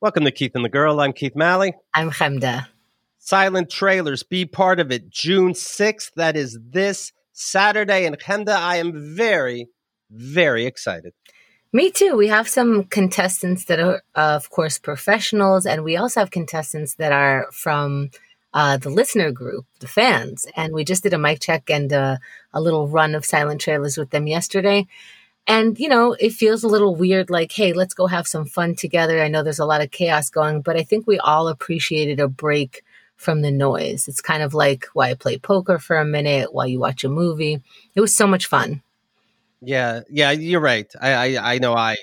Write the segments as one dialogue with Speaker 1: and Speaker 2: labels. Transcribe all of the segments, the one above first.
Speaker 1: Welcome to Keith and the Girl. I'm Keith Malley.
Speaker 2: I'm Chemda.
Speaker 1: Silent trailers, be part of it. June 6th, that is this Saturday. And Chemda, I am very, very excited.
Speaker 2: Me too. We have some contestants that are, uh, of course, professionals, and we also have contestants that are from uh, the listener group, the fans. And we just did a mic check and uh, a little run of silent trailers with them yesterday. And, you know, it feels a little weird like, hey, let's go have some fun together. I know there's a lot of chaos going, but I think we all appreciated a break from the noise. It's kind of like why I play poker for a minute while you watch a movie. It was so much fun.
Speaker 1: Yeah, yeah, you're right. I, I, I know I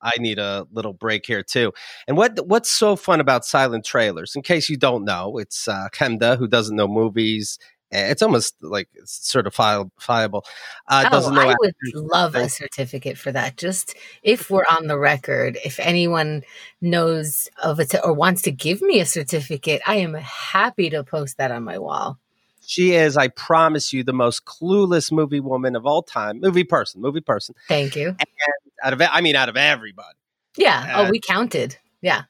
Speaker 1: I need a little break here too. And what what's so fun about silent trailers? In case you don't know, it's uh, who doesn't know movies. Eh, it's almost like certifiable.
Speaker 2: Uh, oh, I would love a certificate for that. Just if we're on the record, if anyone knows of it or wants to give me a certificate, I am happy to post that on my wall.
Speaker 1: She is, I promise you, the most clueless movie woman of all time. Movie person, movie person.
Speaker 2: Thank you. And
Speaker 1: out of, I mean, out of everybody.
Speaker 2: Yeah. oh, we counted. Yeah.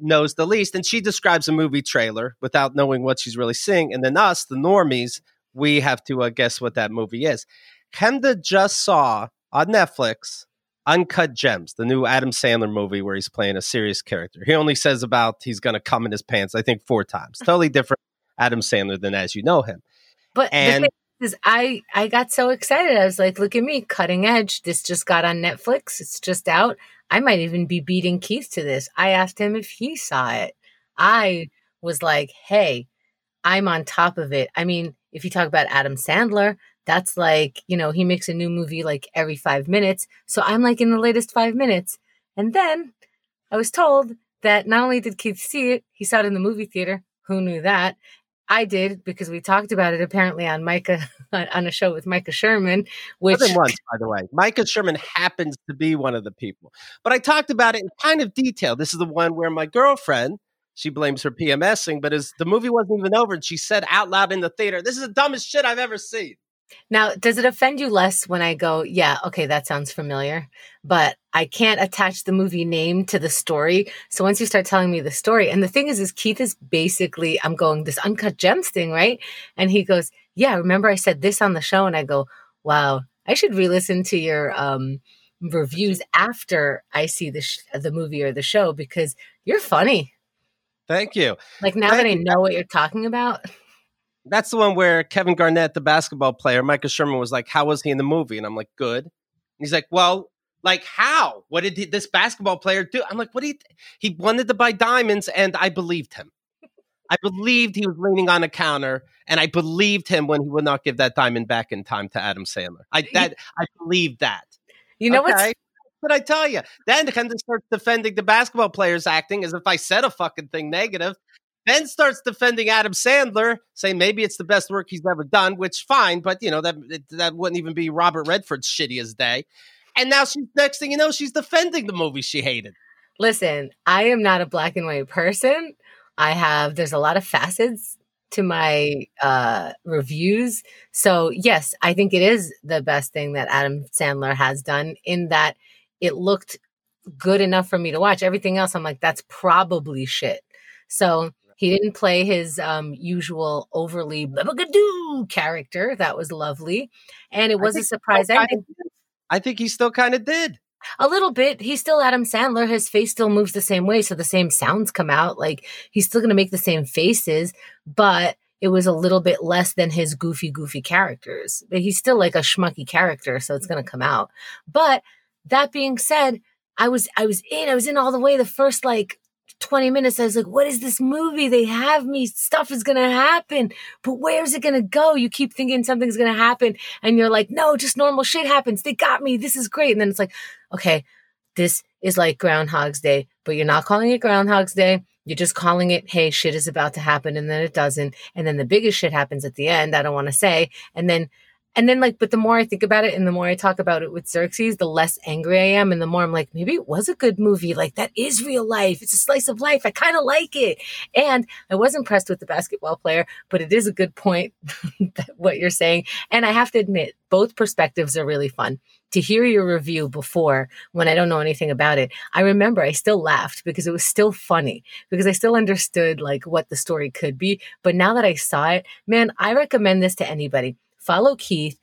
Speaker 1: Knows the least. And she describes a movie trailer without knowing what she's really seeing. And then us, the normies, we have to uh, guess what that movie is. Chemda just saw on Netflix Uncut Gems, the new Adam Sandler movie where he's playing a serious character. He only says about he's going to come in his pants, I think, four times. Totally different Adam Sandler than as you know him.
Speaker 2: But and is I I got so excited. I was like, look at me, cutting edge. This just got on Netflix. It's just out. I might even be beating Keith to this. I asked him if he saw it. I was like, hey, I'm on top of it. I mean, if you talk about Adam Sandler, that's like, you know, he makes a new movie like every five minutes. So I'm like in the latest five minutes. And then I was told that not only did Keith see it, he saw it in the movie theater. Who knew that? I did because we talked about it apparently on Micah on a show with Micah Sherman. Which
Speaker 1: More than once, by the way, Micah Sherman happens to be one of the people. But I talked about it in kind of detail. This is the one where my girlfriend she blames her PMSing, but as the movie wasn't even over, and she said out loud in the theater, "This is the dumbest shit I've ever seen."
Speaker 2: Now, does it offend you less when I go, yeah, okay, that sounds familiar, but I can't attach the movie name to the story. So once you start telling me the story, and the thing is, is Keith is basically, I'm going this uncut gems thing, right? And he goes, yeah, remember I said this on the show, and I go, wow, I should re-listen to your um, reviews after I see the sh- the movie or the show because you're funny.
Speaker 1: Thank you.
Speaker 2: Like now Thank that I know what you're talking about.
Speaker 1: That's the one where Kevin Garnett, the basketball player, Micah Sherman was like, "How was he in the movie?" And I'm like, "Good." And he's like, "Well, like how? What did he, this basketball player do?" I'm like, "What did he he wanted to buy diamonds, and I believed him. I believed he was leaning on a counter, and I believed him when he would not give that diamond back in time to Adam Sandler. I that I believed that.
Speaker 2: You know okay?
Speaker 1: what? I tell you? Then Chemda starts defending the basketball players acting as if I said a fucking thing negative then starts defending Adam Sandler, saying maybe it's the best work he's ever done, which fine, but you know that that wouldn't even be Robert Redford's shittiest day. And now she's next thing you know, she's defending the movie she hated.
Speaker 2: Listen, I am not a black and white person. I have there's a lot of facets to my uh, reviews. So yes, I think it is the best thing that Adam Sandler has done in that it looked good enough for me to watch. Everything else, I'm like, that's probably shit. So he didn't play his um, usual overly babagadoo character. That was lovely. And it was a surprise ending.
Speaker 1: I think he still kind of did.
Speaker 2: A little bit. He's still Adam Sandler. His face still moves the same way. So the same sounds come out. Like he's still going to make the same faces, but it was a little bit less than his goofy, goofy characters. But he's still like a schmucky character. So it's going to come out. But that being said, I was, I was in, I was in all the way the first like 20 minutes, I was like, what is this movie? They have me. Stuff is going to happen. But where's it going to go? You keep thinking something's going to happen. And you're like, no, just normal shit happens. They got me. This is great. And then it's like, okay, this is like Groundhog's Day, but you're not calling it Groundhog's Day. You're just calling it, hey, shit is about to happen. And then it doesn't. And then the biggest shit happens at the end. I don't want to say. And then And then like, but the more I think about it and the more I talk about it with Xerxes, the less angry I am. And the more I'm like, maybe it was a good movie. Like that is real life. It's a slice of life. I kind of like it. And I was impressed with the basketball player, but it is a good point what you're saying. And I have to admit, both perspectives are really fun to hear your review before when I don't know anything about it, I remember I still laughed because it was still funny because I still understood like what the story could be. But now that I saw it, man, I recommend this to anybody. Follow Keith.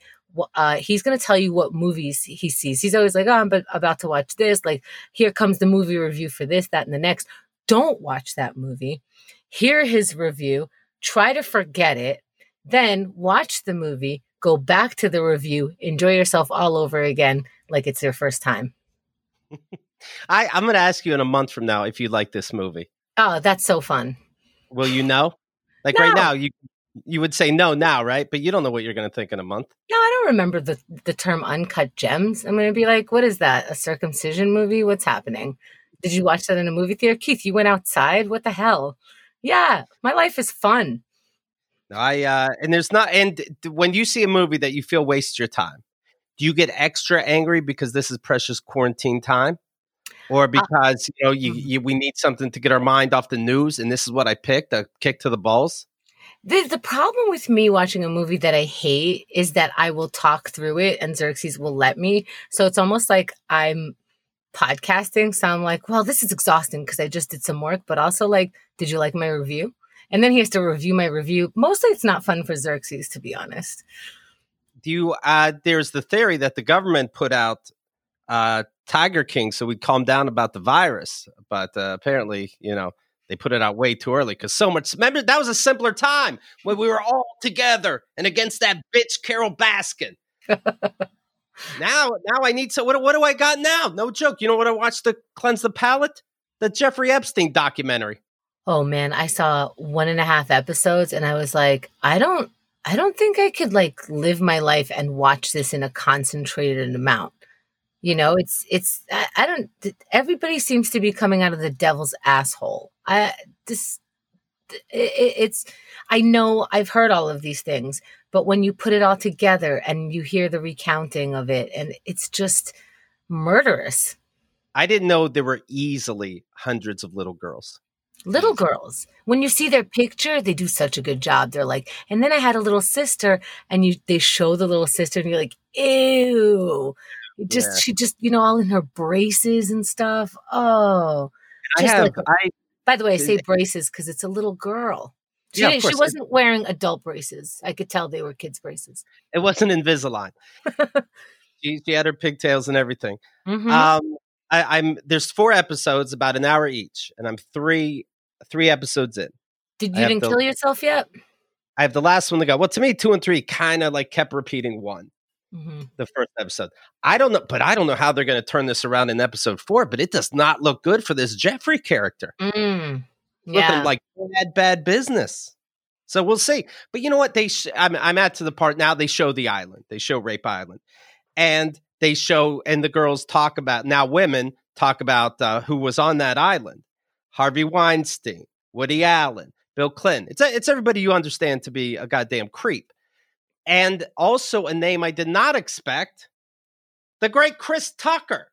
Speaker 2: Uh, he's going to tell you what movies he sees. He's always like, oh, I'm about to watch this. Like, here comes the movie review for this, that, and the next. Don't watch that movie. Hear his review. Try to forget it. Then watch the movie go back to the review, enjoy yourself all over again like it's your first time.
Speaker 1: I, I'm going to ask you in a month from now if you like this movie.
Speaker 2: Oh, that's so fun.
Speaker 1: Will you know? Like no. right now, you you would say no now, right? But you don't know what you're going to think in a month.
Speaker 2: No, I don't remember the the term uncut gems. I'm going to be like, what is that? A circumcision movie? What's happening? Did you watch that in a movie theater? Keith, you went outside? What the hell? Yeah, my life is fun.
Speaker 1: I uh and there's not and when you see a movie that you feel wastes your time, do you get extra angry because this is precious quarantine time? Or uh because uh, you know you, mm-hmm. you, we need something to get our mind off the news and this is what I picked, a kick to the balls?
Speaker 2: The the problem with me watching a movie that I hate is that I will talk through it and Xerxes will let me. So it's almost like I'm podcasting. So I'm like, well, this is exhausting because I just did some work, but also like, did you like my review? and then he has to review my review. Mostly, it's not fun for Xerxes, to be honest.
Speaker 1: Do you? Uh, there's the theory that the government put out uh, Tiger King so we'd calm down about the virus, but uh, apparently, you know, they put it out way too early because so much. Remember, that was a simpler time when we were all together and against that bitch Carole Baskin. now, now I need so. What, what do I got now? No joke. You know what I watched to cleanse the palate? The Jeffrey Epstein documentary.
Speaker 2: Oh man, I saw one and a half episodes and I was like, I don't I don't think I could like live my life and watch this in a concentrated amount. You know, it's it's I, I don't everybody seems to be coming out of the devil's asshole. I this it, it's I know I've heard all of these things, but when you put it all together and you hear the recounting of it and it's just murderous.
Speaker 1: I didn't know there were easily hundreds of little girls.
Speaker 2: Little girls. When you see their picture they do such a good job. They're like and then i had a little sister and you they show the little sister and you're like ew. Just yeah. she just you know all in her braces and stuff. Oh.
Speaker 1: I have, like, I,
Speaker 2: by the way i say braces because it's a little girl she, yeah, she wasn't wearing adult braces i could tell they were kids braces
Speaker 1: it wasn't invisalign she, she had her pigtails and everything mm-hmm. um I, am there's four episodes, about an hour each, and I'm three three episodes in.
Speaker 2: Did you didn't kill yourself yet?
Speaker 1: I have the last one to go. Well, to me, two and three kind of like kept repeating one. Mm-hmm. The first episode. I don't know, but I don't know how they're going to turn this around in episode four. But it does not look good for this Jeffrey character.
Speaker 2: Mm, yeah,
Speaker 1: looking like bad, bad business. So we'll see. But you know what? They sh- I'm I'm at to the part now. They show the island. They show Rape Island, and they show and the girls talk about now. Women talk about uh, who was on that island Harvey Weinstein, Woody Allen, Bill Clinton. It's, it's everybody you understand to be a goddamn creep. And also a name I did not expect the great Chris Tucker.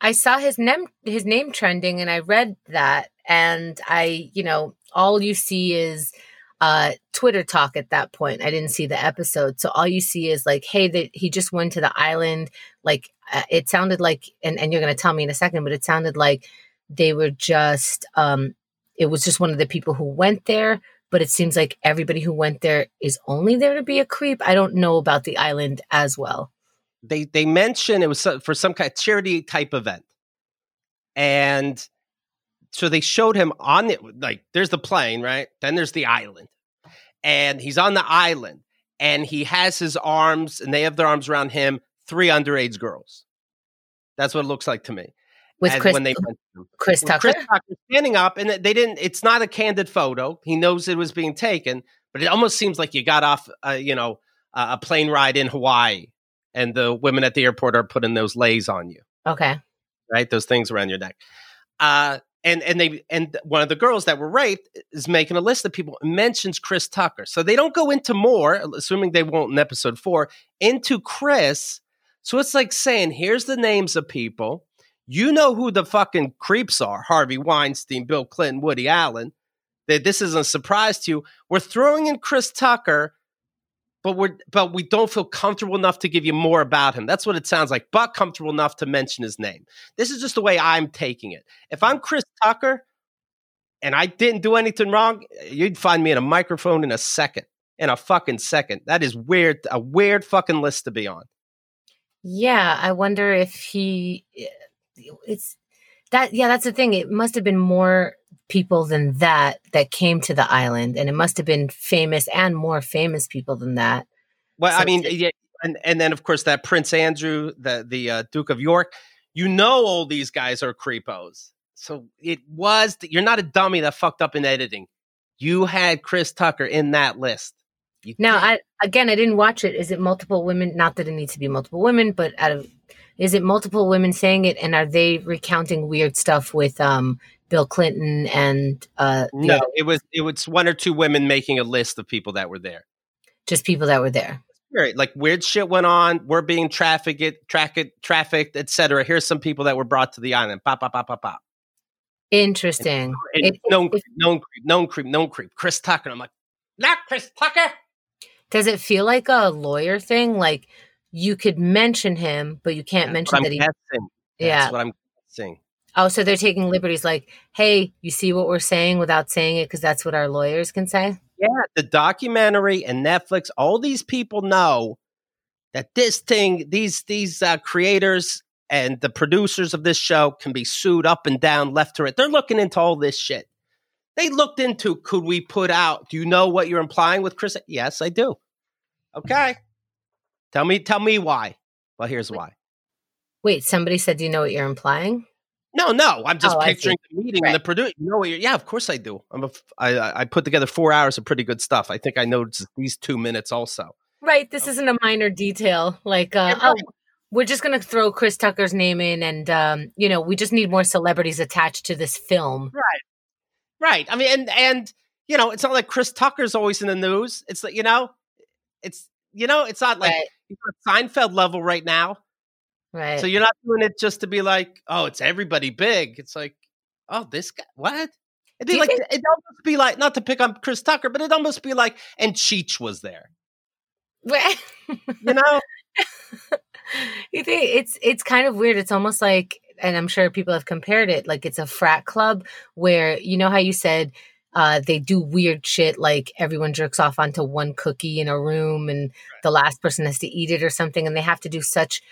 Speaker 2: I saw his name his name trending and I read that and I, you know, all you see is uh Twitter talk at that point. I didn't see the episode. So all you see is like, hey, that he just went to the island. Like uh, it sounded like and, and you're gonna tell me in a second, but it sounded like they were just um it was just one of the people who went there but it seems like everybody who went there is only there to be a creep. I don't know about the island as well.
Speaker 1: They they mentioned it was for some kind of charity type event. And so they showed him on it like there's the plane right? Then there's the island. And he's on the island and he has his arms and they have their arms around him three underage girls. That's what it looks like to me
Speaker 2: with Chris, when they Chris Tucker? Chris Tucker
Speaker 1: standing up, and they didn't. It's not a candid photo. He knows it was being taken, but it almost seems like you got off, uh, you know, uh, a plane ride in Hawaii, and the women at the airport are putting those leis on you.
Speaker 2: Okay,
Speaker 1: right, those things around your neck. Uh, and and they and one of the girls that were raped is making a list of people mentions Chris Tucker. So they don't go into more, assuming they won't in episode four, into Chris. So it's like saying, here's the names of people. You know who the fucking creeps are: Harvey Weinstein, Bill Clinton, Woody Allen. That this isn't a surprise to you. We're throwing in Chris Tucker, but we're but we don't feel comfortable enough to give you more about him. That's what it sounds like. But comfortable enough to mention his name. This is just the way I'm taking it. If I'm Chris Tucker and I didn't do anything wrong, you'd find me in a microphone in a second. In a fucking second. That is weird. A weird fucking list to be on.
Speaker 2: Yeah, I wonder if he it's that yeah, that's the thing. It must have been more people than that that came to the island and it must have been famous and more famous people than that.
Speaker 1: Well, so I mean, yeah, and and then of course that Prince Andrew, the the uh, Duke of York, you know all these guys are creepos. So it was you're not a dummy that fucked up in editing. You had Chris Tucker in that list.
Speaker 2: You now, I again, I didn't watch it. Is it multiple women? Not that it needs to be multiple women, but out of is it multiple women saying it, and are they recounting weird stuff with um Bill Clinton and uh
Speaker 1: no, other- it was it was one or two women making a list of people that were there.
Speaker 2: Just people that were there.
Speaker 1: Right, like weird shit went on. We're being trafficked, trafficked, trafficked, etc. Here's some people that were brought to the island. Pop, pop, pop, pop, pop.
Speaker 2: Interesting.
Speaker 1: And, and it, known, it, known creep, known creep, known creep. Chris Tucker. I'm like, not Chris Tucker.
Speaker 2: Does it feel like a lawyer thing? Like you could mention him, but you can't mention that he.
Speaker 1: Guessing. Yeah. That's what I'm saying.
Speaker 2: Oh, so they're taking liberties like, hey, you see what we're saying without saying it because that's what our lawyers can say?
Speaker 1: Yeah, the documentary and Netflix, all these people know that this thing, these these uh, creators and the producers of this show can be sued up and down, left to right. They're looking into all this shit. They looked into could we put out? Do you know what you're implying with Chris? Yes, I do. Okay. Tell me, tell me why. Well, here's why.
Speaker 2: Wait, somebody said, "Do you know what you're implying?"
Speaker 1: No, no. I'm just oh, picturing the meeting right. and the producer. You know, yeah, of course I do. I'm a. I, I put together four hours of pretty good stuff. I think I know these two minutes also.
Speaker 2: Right. This okay. isn't a minor detail. Like, uh, oh, we're just going to throw Chris Tucker's name in, and um, you know, we just need more celebrities attached to this film.
Speaker 1: Right. Right. I mean, and and you know, it's not like Chris Tucker's always in the news. It's like you know, it's you know, it's not like right. Seinfeld level right now.
Speaker 2: Right.
Speaker 1: So you're not doing it just to be like, oh, it's everybody big. It's like, oh, this guy, what? It'd be like think- it almost be like not to pick on Chris Tucker, but it'd almost be like, and Cheech was there. you know.
Speaker 2: you think it's it's kind of weird. It's almost like and I'm sure people have compared it like it's a frat club where you know how you said uh, they do weird shit like everyone jerks off onto one cookie in a room and the last person has to eat it or something and they have to do such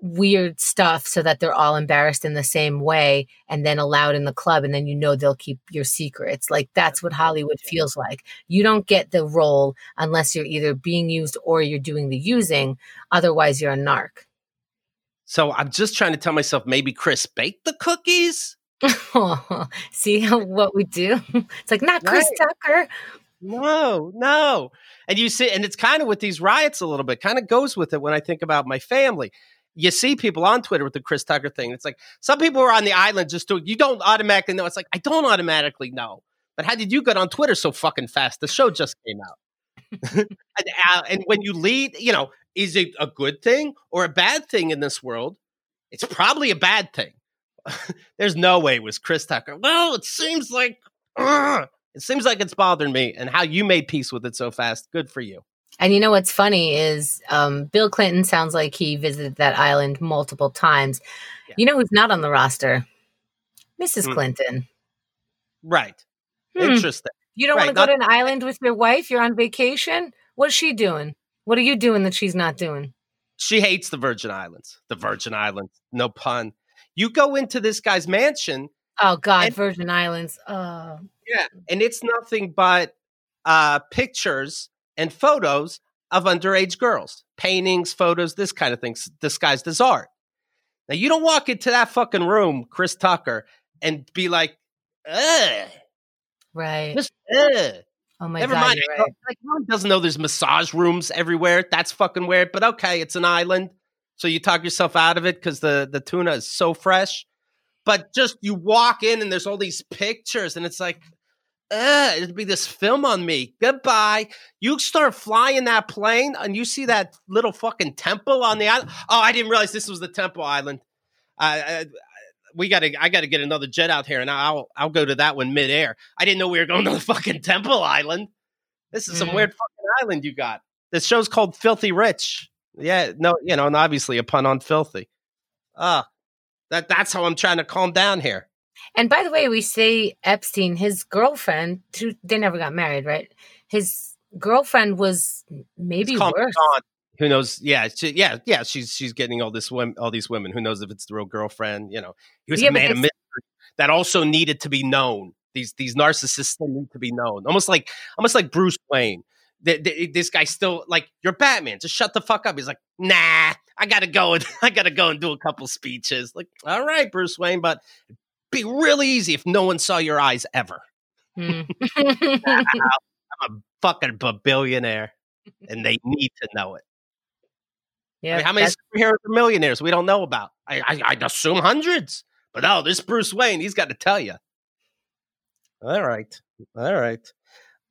Speaker 2: weird stuff so that they're all embarrassed in the same way and then allowed in the club and then you know they'll keep your secrets. Like that's what hollywood feels like. You don't get the role unless you're either being used or you're doing the using otherwise you're a narc.
Speaker 1: So I'm just trying to tell myself maybe Chris baked the cookies.
Speaker 2: see how what we do? It's like not Chris right. Tucker.
Speaker 1: No, no. And you see, and it's kind of with these riots a little bit, kind of goes with it when I think about my family. You see people on Twitter with the Chris Tucker thing. It's like some people are on the island just doing, you don't automatically know. It's like, I don't automatically know. But how did you get on Twitter so fucking fast? The show just came out. and, uh, and when you lead, you know, is it a good thing or a bad thing in this world? It's probably a bad thing. There's no way it was Chris Tucker. Well, it seems like uh, it seems like it's bothering me, and how you made peace with it so fast. Good for you.
Speaker 2: And you know what's funny is um, Bill Clinton sounds like he visited that island multiple times. Yeah. You know who's not on the roster? Mrs. Mm. Clinton.
Speaker 1: Right. Hmm. Interesting.
Speaker 2: You don't right. want to go to an island with your wife? You're on vacation? What's she doing? What are you doing that she's not doing?
Speaker 1: She hates the Virgin Islands. The Virgin Islands, no pun. You go into this guy's mansion.
Speaker 2: Oh God, and, Virgin Islands. Oh.
Speaker 1: Yeah, and it's nothing but uh, pictures and photos of underage girls, paintings, photos, this kind of things disguised as art. Now you don't walk into that fucking room, Chris Tucker, and be like, ugh.
Speaker 2: Right.
Speaker 1: Just, ugh.
Speaker 2: Oh my Never god! Mind. Right.
Speaker 1: Like, no one doesn't know there's massage rooms everywhere. That's fucking weird. But okay, it's an island, so you talk yourself out of it because the the tuna is so fresh. but just you walk in and there's all these pictures, and it's like, uh, it'd be this film on me. Goodbye. You start flying that plane and you see that little fucking temple on the island. Oh, I didn't realize this was the Temple Island. Uh, we got to. I got to get another jet out here, and I'll I'll go to that one midair. I didn't know we were going to the fucking Temple Island. This is some
Speaker 2: Mm.
Speaker 1: weird fucking island you got. This show's called Filthy Rich. Yeah, no, you know, and obviously a pun on filthy. Ah, that that's how I'm trying to calm down here.
Speaker 2: And by the way, we say Epstein, his girlfriend, who- they never got married, right? His girlfriend was maybe worse.
Speaker 1: down. Who knows? Yeah, she, yeah, yeah. She's she's getting all this women, all these women. Who knows if it's the real girlfriend? You know, he was
Speaker 2: Yeah,
Speaker 1: a man of mystery that also needed to be known. These these narcissists need to be known. Almost like almost like Bruce Wayne. Th- th- This guy still like you're Batman. Just shut the fuck up. He's like, nah, I gotta go and I gotta go and do a couple speeches. Like, all right, Bruce Wayne, but be really easy if no one saw your eyes ever.
Speaker 2: Hmm.
Speaker 1: I'm a fucking billionaire, and they need to know it. I
Speaker 2: yeah,
Speaker 1: mean, how many superheroes are millionaires we don't know about? I, I I'd assume hundreds, but no, this Bruce Wayne, he's got to tell you. All right, all right.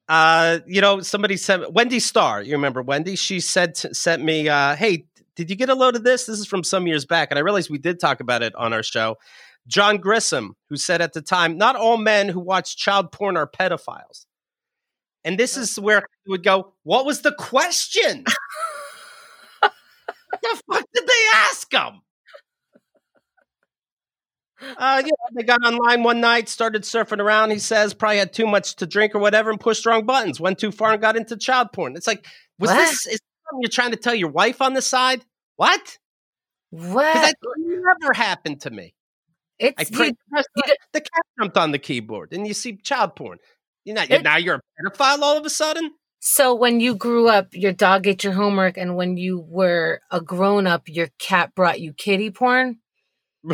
Speaker 1: Uh, you know, somebody said Wendy Starr. You remember Wendy? She said sent me, uh, "Hey, did you get a load of this? This is from some years back, and I realized we did talk about it on our show." John Grisham, who said at the time, "Not all men who watch child porn are pedophiles." And this is where we would go, "What was the question?" What the fuck did they ask him? Uh, you know, they got online one night, started surfing around. He says probably had too much to drink or whatever, and pushed wrong buttons. Went too far and got into child porn. It's like, was
Speaker 2: What?
Speaker 1: this is something you're trying to tell your wife on the side? What?
Speaker 2: What?
Speaker 1: that never happened to me. I
Speaker 2: It's you,
Speaker 1: pressed
Speaker 2: you
Speaker 1: the, the cat jumped on the keyboard, and you see child porn. You're not,
Speaker 2: It-
Speaker 1: now you're a pedophile all of a sudden.
Speaker 2: so when you grew up, your dog ate your homework, and when you were a grown up, your cat brought you kitty porn.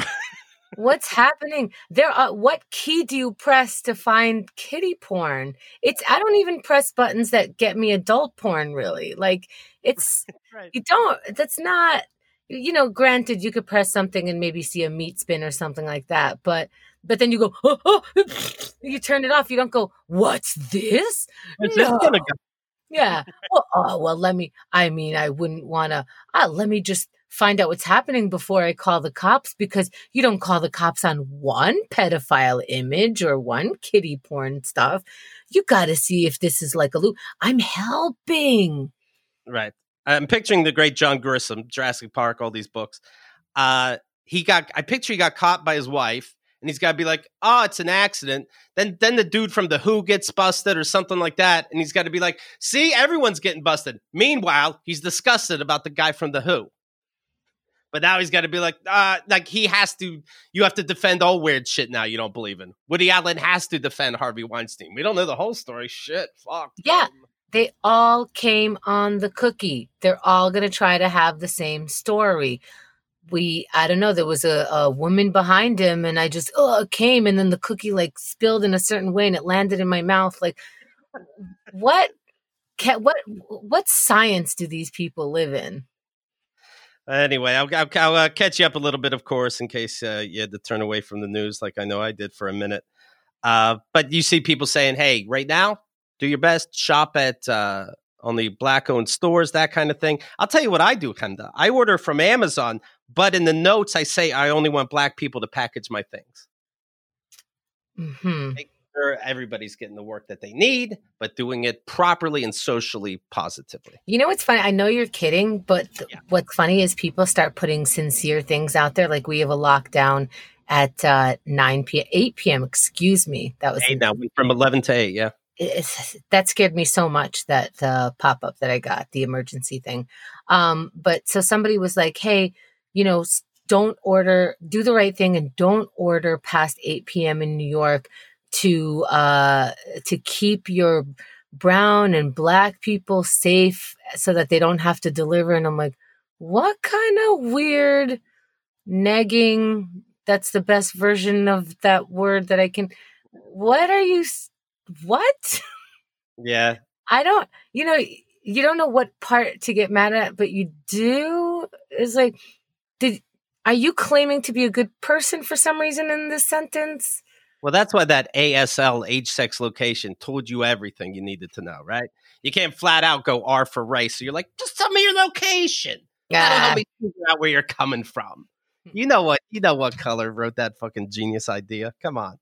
Speaker 2: What's happening there? Are, what key do you press to find kitty porn? It's I don't even press buttons that get me adult porn. Really, like it's
Speaker 1: Right.
Speaker 2: you don't. That's not. You know, granted, you could press something and maybe see a meat spin or something like that, but but then you go, oh, oh, you turn it off. You don't go, what's this?
Speaker 1: This
Speaker 2: No.
Speaker 1: go?
Speaker 2: Yeah. Well, oh, well, let me, I mean, I wouldn't want to, uh, let me just find out what's happening before I call the cops because you don't call the cops on one pedophile image or one kitty porn stuff. You got to see if this is like a loop. I'm helping.
Speaker 1: Right. I'm picturing the great John Grisham, Jurassic Park, all these books. Uh, he got. I picture he got caught by his wife, and he's got to be like, "Oh, it's an accident." Then, then the dude from the Who gets busted or something like that, and he's got to be like, "See, everyone's getting busted." Meanwhile, he's disgusted about the guy from the Who. But now he's got to be like, uh, like he has to. You have to defend all weird shit now. You don't believe in. Woody Allen has to defend Harvey Weinstein. We don't know the whole story. Shit, fuck.
Speaker 2: Yeah. They all came on the cookie. They're all going to try to have the same story. We, I don't know, there was a, a woman behind him, and I just, oh, came, and then the cookie like spilled in a certain way and it landed in my mouth. Like, what? What what science do these people live in?
Speaker 1: Anyway, I'll, I'll, I'll uh, catch you up a little bit, of course, in case uh, you had to turn away from the news, like I know I did for a minute. Uh, but you see people saying, "Hey, right now, do your best. Shop at uh, only black-owned stores, that kind of thing." I'll tell you what I do, Chemda. I order from Amazon, but in the notes I say I only want black people to package my things.
Speaker 2: hmm
Speaker 1: Sure, everybody's getting the work that they need, but doing it properly and socially positively.
Speaker 2: You know what's funny? I know you're kidding, but th-
Speaker 1: Yeah.
Speaker 2: what's funny is people start putting sincere things out there. Like we have a lockdown at uh, 9 p.m., 8 p.m. Excuse me. That was
Speaker 1: now from eleven to eight, yeah.
Speaker 2: it's, that scared me so much that the pop up that I got, the emergency thing. Um, but so somebody was like, "Hey, you know, don't order. Do the right thing and don't order past 8 p.m. in New York to uh to keep your brown and black people safe so that they don't have to deliver." And I'm like, "What kind of weird negging? That's the best version of that word that I can." What are you? What?
Speaker 1: Yeah,
Speaker 2: I don't, you know, you don't know what part to get mad at, but you do. It's like, did Are you claiming to be a good person for some reason in this sentence?
Speaker 1: Well, that's why that ASL age sex location told you everything you needed to know, right? You can't flat out go R for race. So you're like, just tell me your location. Yeah. That'll help me figure out where you're coming from. You know what? You know what color wrote that fucking genius idea? Come on.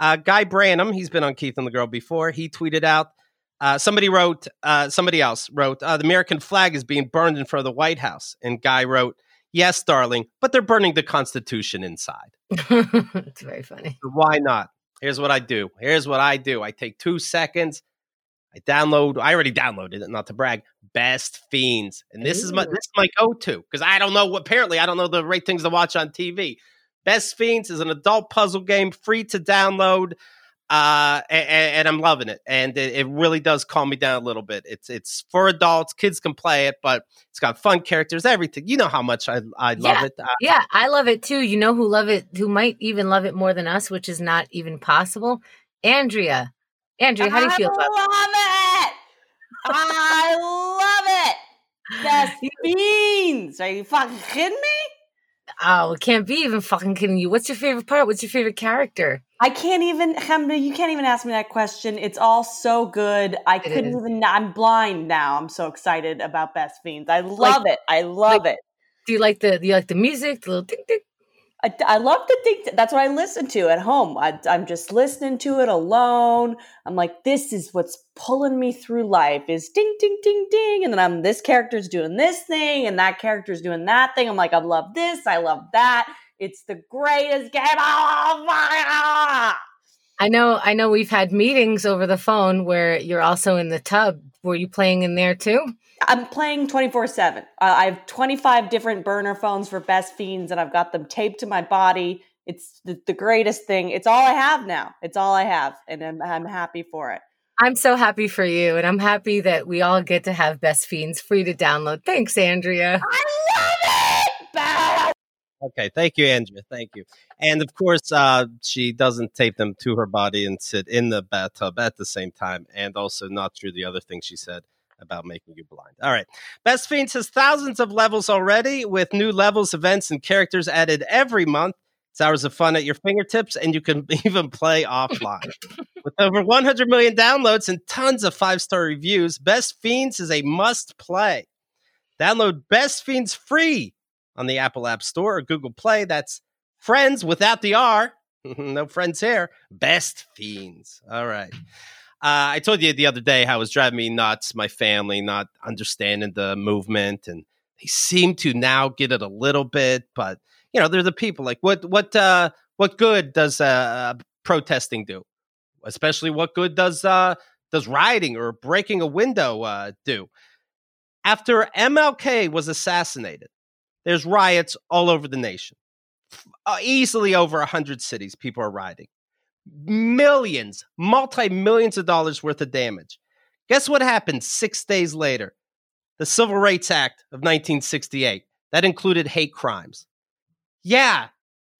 Speaker 1: Uh, Guy Branum, he's been on Keith and the Girl before. He tweeted out, uh, somebody wrote, uh, somebody else wrote, uh, the American flag is being burned in front of the White House. And Guy wrote, yes, darling, but they're burning the Constitution inside.
Speaker 2: it's very funny.
Speaker 1: So why not? Here's what I do. Here's what I do. I take two seconds. I download. I already downloaded it, not to brag. Best Fiends, and this Ooh. is my this is my go-to because I don't know. what. Apparently, I don't know the right things to watch on TV. Best Fiends is an adult puzzle game, free to download, uh, and, and I'm loving it. And it, it, really does calm me down a little bit. It's it's for adults, kids can play it, but it's got fun characters, everything. You know how much I I love
Speaker 2: yeah.
Speaker 1: it. Uh,
Speaker 2: yeah, I love it too. You know who love it, who might even love it more than us, which is not even possible. Andrea Andrew, how do you feel about
Speaker 3: it? I love it. Best beans. Are you fucking kidding me?
Speaker 2: Oh, it can't be even fucking kidding you. What's your favorite part? What's your favorite character?
Speaker 3: I can't even, Chemda, you can't even ask me that question. It's all so good. I it couldn't is. even, I'm blind now. I'm so excited about Best Fiends. I love like, it. I love like, it.
Speaker 2: Do you like the, do you like the music, the little ding ding?
Speaker 3: I, I love to think that's what I listen to at home. I, I'm just listening to it alone. I'm like, this is what's pulling me through life is ding, ding, ding, ding. And then I'm, this character's doing this thing and that character's doing that thing. I'm like, I love this. I love that. It's the greatest game. Oh my
Speaker 2: I know, I know we've had meetings over the phone where you're also in the tub. Were you playing in there too?
Speaker 3: I'm playing 24 7. Uh, I have 25 different burner phones for Best Fiends, and I've got them taped to my body. It's the, the greatest thing. It's all I have now. It's all I have, and I'm, I'm happy for it.
Speaker 2: I'm so happy for you, and I'm happy that we all get to have Best Fiends free to download. Thanks, Andrea.
Speaker 3: I!
Speaker 1: Okay, thank you, Andrea. Thank you. And of course, uh, she doesn't tape them to her body and sit in the bathtub at the same time, and also not through the other thing she said about making you blind. All right. Best Fiends has thousands of levels already with new levels, events, and characters added every month. It's hours of fun at your fingertips, and you can even play offline. with over 100 million downloads and tons of five star reviews, Best Fiends is a must play. Download Best Fiends free on the Apple App Store or Google Play. That's friends without the R. no friends here. Best Fiends. All right. Uh, I told you the other day how it was driving me nuts, my family not understanding the movement, and they seem to now get it a little bit. But you know, they're the people. Like, what what uh, what good does uh, protesting do? Especially, what good does uh, does rioting or breaking a window uh, do? After MLK was assassinated, there's riots all over the nation. Uh, easily over a hundred cities, people are rioting millions, multi millions of dollars worth of damage. Guess what happened six days later? The Civil Rights Act of 1968 that included hate crimes. Yeah,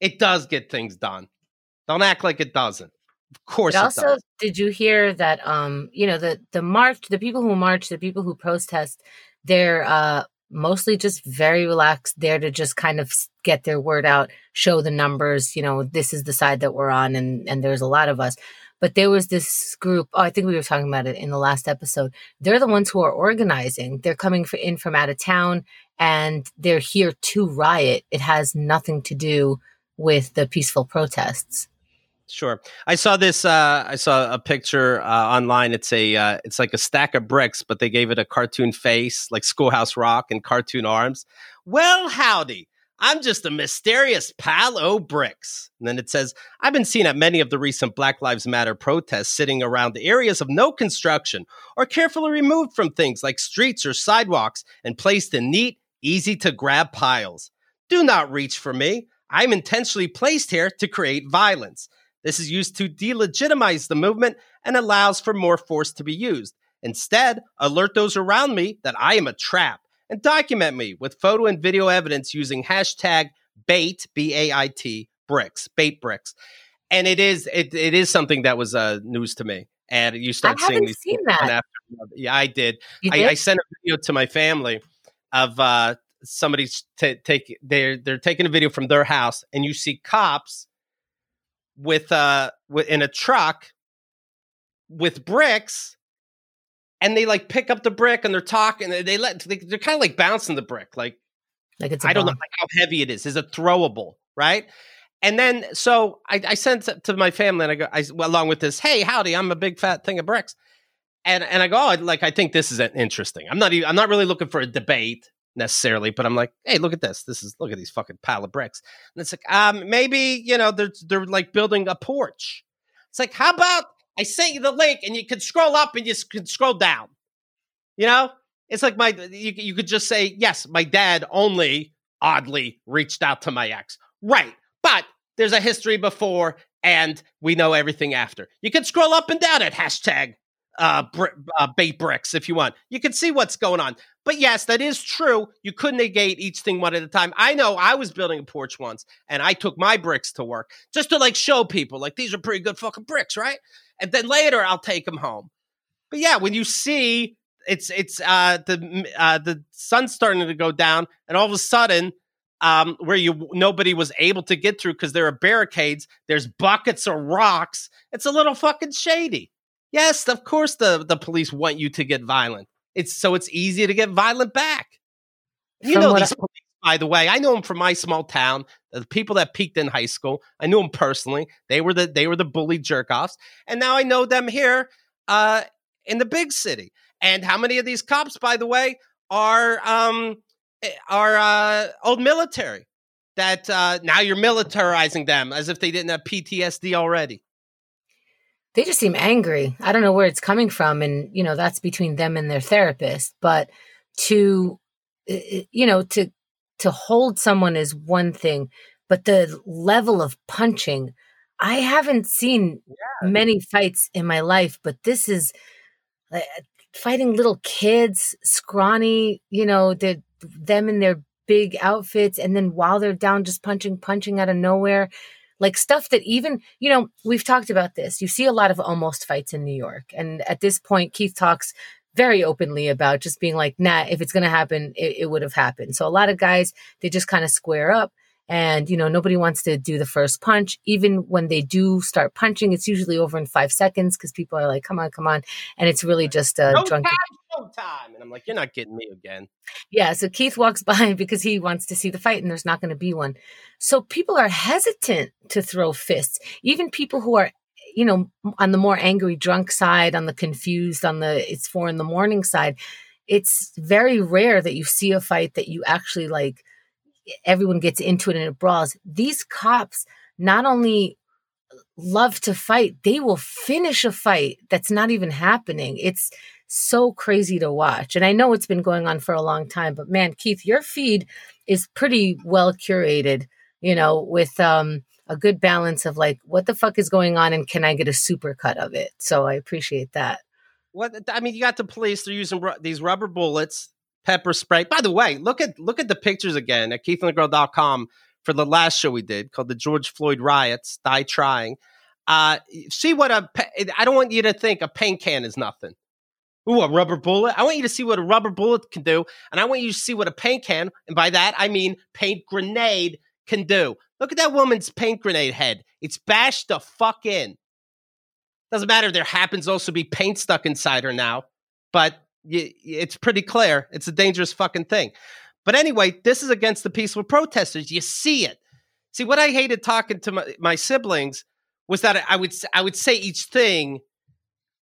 Speaker 1: it does get things done. Don't act like it doesn't. Of course. But
Speaker 2: also, did you hear that? Um, you know, the the march, the people who march, the people who protest, they're uh mostly just very relaxed there to just kind of get their word out show the numbers you know this is the side that we're on and and there's a lot of us. But there was this group oh i think we were talking about it in the last episode. They're the ones who are organizing. They're coming for, in from out of town and they're here to riot. It has nothing to do with the peaceful protests
Speaker 1: Sure. I saw this. Uh, I saw a picture uh, online. It's a. Uh, it's like a stack of bricks, but they gave it a cartoon face, like Schoolhouse Rock, and cartoon arms. Well, howdy. I'm just a mysterious pal o' bricks. And then it says, I've been seen at many of the recent Black Lives Matter protests sitting around the areas of no construction or carefully removed from things like streets or sidewalks and placed in neat, easy to grab piles. Do not reach for me. I'm intentionally placed here to create violence. This is used to delegitimize the movement and allows for more force to be used. Instead, alert those around me that I am a trap and document me with photo and video evidence using hashtag bait, B A I T, bricks, bait bricks. And it is it, it is something that was uh, news to me. And you start seeing these
Speaker 2: seen that.
Speaker 1: After, yeah, I did.
Speaker 2: did?
Speaker 1: I, I, sent a video to my family of uh, somebody's t- take they're they're taking a video from their house, and you see cops with uh with, in a truck with bricks and they like pick up the brick and they're talking they, they let they, they're kind of like bouncing the brick like
Speaker 2: like it's
Speaker 1: I don't know like how heavy it is. Is it throwable? Right. And then so I, I sent it to my family and I go I, along with this, hey, howdy, I'm a big fat thing of bricks. And and I go, oh, like I think this is interesting. I'm not even, I'm not really looking for a debate necessarily, but I'm like, hey, look at this. This is look at these fucking pile of bricks. And it's like, um, maybe, you know, they're they're like building a porch. It's like, how about I sent you the link and you can scroll up and you can scroll down. You know? It's like my you, you could just say, yes, my dad only oddly reached out to my ex. Right. But there's a history before and we know everything after. You can scroll up and down at hashtag uh, br- uh, bait bricks if you want. You can see what's going on. But yes, that is true. You could negate each thing one at a time. I know I was building a porch once and I took my bricks to work just to like show people like these are pretty good fucking bricks, right? And then later I'll take them home. But yeah, when you see it's it's uh the uh the sun's starting to go down and all of a sudden um where you nobody was able to get through because there are barricades, there's buckets of rocks. It's a little fucking shady. Yes, of course the the police want you to get violent. It's so it's easy to get violent back. You from know these I- police, by the way. I know them from my small town. The people that peaked in high school, I knew them personally. They were the they were the bully jerk offs, and now I know them here uh, in the big city. And how many of these cops, by the way, are um, eh, are uh, old military? That uh, now you're militarizing them as if they didn't have PTSD already
Speaker 2: they just seem angry. I don't know where it's coming from. And, you know, that's between them and their therapist. But to, you know, to, to hold someone is one thing, but the level of punching, I haven't seen yeah. many fights in my life, but this is uh, fighting little kids, scrawny, you know, the, them in their big outfits. And then while they're down, just punching, punching out of nowhere like stuff that even, you know, we've talked about this. You see a lot of almost fights in New York. And at this point, Keith talks very openly about just being like, nah, if it's going to happen, it, it would have happened. So a lot of guys, they just kind of square up. And, you know, nobody wants to do the first punch. Even when they do start punching, it's usually over in five seconds because people are like, come on, come on. And it's really just a
Speaker 1: no
Speaker 2: drunk.
Speaker 1: Time, time. And I'm like, you're not getting me again.
Speaker 2: Yeah. So Keith walks by because he wants to see the fight and there's not going to be one. So people are hesitant to throw fists. Even people who are you know, on the more angry drunk side, on the confused, on the it's four in the morning side, it's very rare that you see a fight that you actually like everyone gets into it and it brawls. These cops not only love to fight, they will finish a fight that's not even happening. It's so crazy to watch. And I know it's been going on for a long time, but man, Keith, your feed is pretty well curated, you know, with um a good balance of like what the fuck is going on and can I get a super cut of it. So I appreciate that.
Speaker 1: What I mean, you got the police. They're using ru- these rubber bullets pepper spray. By the way, look at look at the pictures again at keithandthegirl.com for the last show we did called the George Floyd riots, die trying. Uh, see what a I don't want you to think a paint can is nothing. Ooh, a rubber bullet. I want you to see what a rubber bullet can do, and I want you to see what a paint can, and by that I mean paint grenade can do. Look at that woman's paint grenade head. It's bashed the fuck in. Doesn't matter. There happens also be paint stuck inside her now, but it's pretty clear it's a dangerous fucking thing. But anyway, this is against the peaceful protesters. You see it. See what I hated talking to my, my siblings was that I would I would say each thing,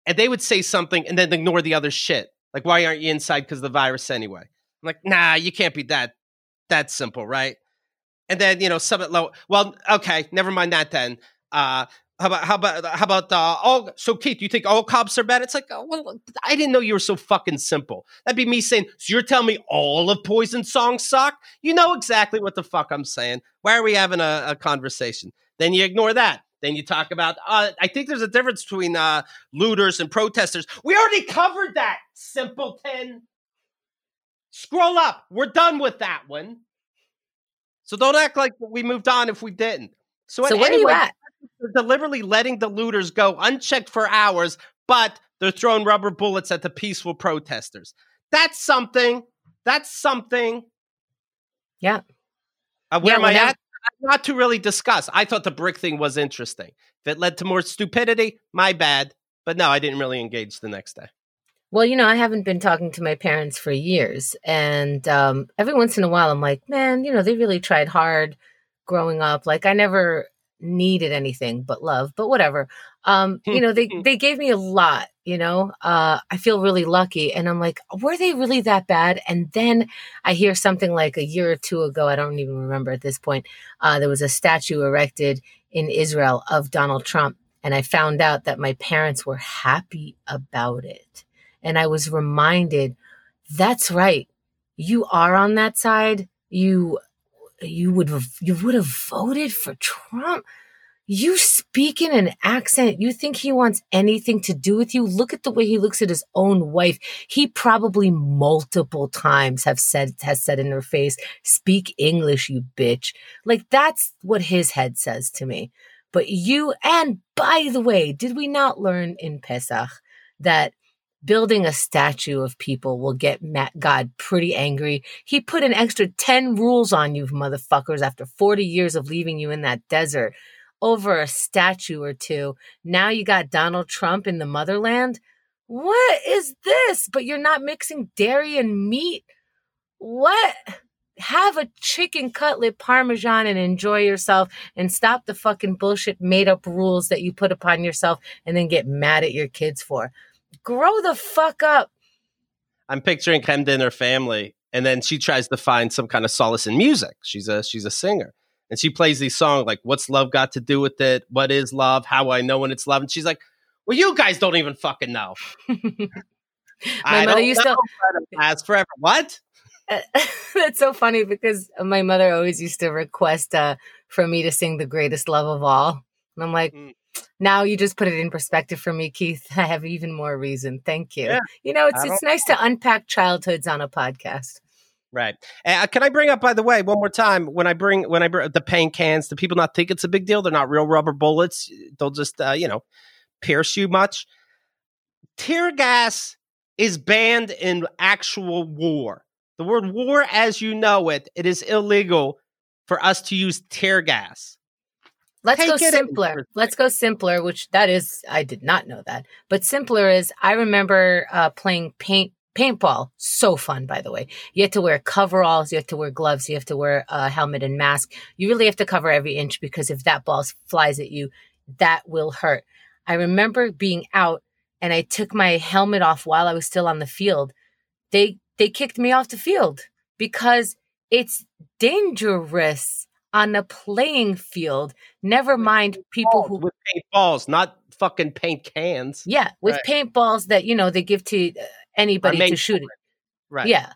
Speaker 1: and they would say something and then ignore the other shit. Like, why aren't you inside because of the virus anyway? I'm like, nah, you can't be that that simple, right? And then you know, some low. Well, okay, never mind that then. Uh, how about how about how about uh, all? So Keith, you think all cops are bad? It's like, oh, well, I didn't know you were so fucking simple. That'd be me saying, so you're telling me all of Poison songs suck? You know exactly what the fuck I'm saying. Why are we having a, a conversation? Then you ignore that. Then you talk about. Uh, I think there's a difference between uh, looters and protesters. We already covered that, simpleton. Scroll up. We're done with that one. So don't act like we moved on if we didn't.
Speaker 2: So, so where anyway, are you at?
Speaker 1: They're deliberately letting the looters go unchecked for hours, but they're throwing rubber bullets at the peaceful protesters. That's something. That's something.
Speaker 2: Yeah.
Speaker 1: Uh, where
Speaker 2: Yeah,
Speaker 1: am I at? Not to really discuss. I thought the brick thing was interesting. If it led to more stupidity, my bad. But no, I didn't really engage the next day.
Speaker 2: Well, you know, I haven't been talking to my parents for years. And um, every once in a while, I'm like, man, you know, they really tried hard growing up. Like, I never needed anything but love, but whatever. Um, you know, they, they gave me a lot, you know, uh, I feel really lucky. And I'm like, were they really that bad? And then I hear something like a year or two ago, I don't even remember at this point, uh, there was a statue erected in Israel of Donald Trump. And I found out that my parents were happy about it. And I was reminded, that's right. You are on that side. You, you would, you would have voted for Trump. You speak in an accent. You think he wants anything to do with you? Look at the way he looks at his own wife. He probably multiple times have said, has said in her face, speak English, you bitch. Like that's what his head says to me. But you, and by the way, did we not learn in Pesach that building a statue of people will get Ma- God pretty angry? He put an extra 10 rules on you, motherfuckers, after 40 years of leaving you in that desert over a statue or two. Now you got Donald Trump in the motherland. What is this? But you're not mixing dairy and meat. What? Have a chicken cutlet parmesan and enjoy yourself and stop the fucking bullshit made up rules that you put upon yourself and then get mad at your kids for. Grow the fuck up.
Speaker 1: I'm picturing Chemda and her family, and then she tries to find some kind of solace in music. She's a she's a singer, and she plays these songs like "What's love got to do with it? What is love? How I know when it's love?" And she's like, "Well, you guys don't even fucking know."
Speaker 2: My mother used to-
Speaker 1: know, but Last forever. What?
Speaker 2: That's so funny because my mother always used to request uh, for me to sing "The Greatest Love of All," and I'm like,
Speaker 1: Mm.
Speaker 2: Now you just put it in perspective for me, Keith. I have even more reason. Thank you.
Speaker 1: Yeah,
Speaker 2: you know, it's it's nice to unpack childhoods on a podcast.
Speaker 1: Right. Uh, can I bring up, by the way, one more time when I bring when I bring the paint cans? Do people not think it's a big deal? They're not real rubber bullets. They'll just uh, you know pierce you much. Tear gas is banned in actual war. The word war, as you know it, it is illegal for us to use tear gas.
Speaker 2: Let's
Speaker 1: Take
Speaker 2: go simpler. Let's go simpler, which that is I did not know that. But simpler is I remember uh, playing paint paintball. So fun, by the way. You have to wear coveralls, you have to wear gloves, you have to wear a helmet and mask. You really have to cover every inch because if that ball flies at you, that will hurt. I remember being out and I took my helmet off while I was still on the field. They they kicked me off the field because it's dangerous on the playing field. Never mind people who
Speaker 1: with paint balls, not fucking paint cans.
Speaker 2: yeah, with
Speaker 1: Right.
Speaker 2: paintballs that you know they give to uh, anybody to shoot it.
Speaker 1: Right.
Speaker 2: Yeah.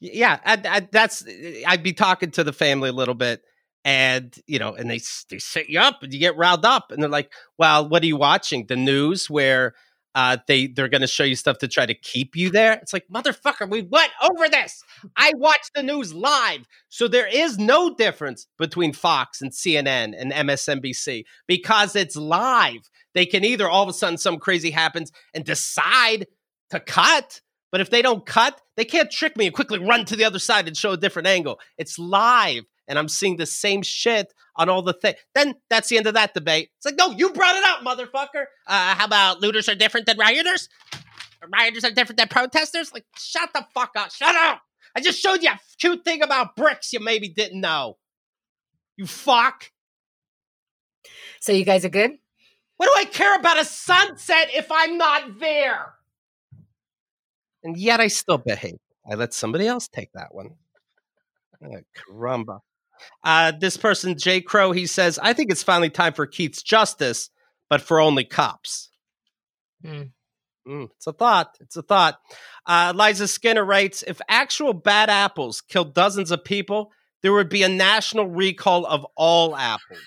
Speaker 1: yeah I, I, that's i'd be talking to the family a little bit and you know and they they set you up and you get riled up and they're like well what are you watching the news where uh they they're going to show you stuff to try to keep you there. It's like motherfucker we went over this. I watch the news live. So there is no difference between fox and cnn and msnbc because it's live. They can either all of a sudden some crazy happens and decide to cut but if they don't cut, they can't trick me and quickly run to the other side and show a different angle. It's live, and I'm seeing the same shit on all the things. Then that's the end of that debate. It's like, no, you brought it up, motherfucker. Uh, how about looters are different than rioters? Rioters are different than protesters? Like, shut the fuck up. Shut up. I just showed you a cute thing about bricks you maybe didn't know. You fuck.
Speaker 2: So you guys are good?
Speaker 1: What do I care about a sunset if I'm not there? And yet I still behave. I let somebody else take that one. Ah, caramba. Uh, this person, Jay Crow, he says, I think it's finally time for Keith's justice, but for only cops.
Speaker 2: Hmm.
Speaker 1: Mm, it's a thought. It's a thought. Uh, Liza Skinner writes If actual bad apples killed dozens of people, there would be a national recall of all apples.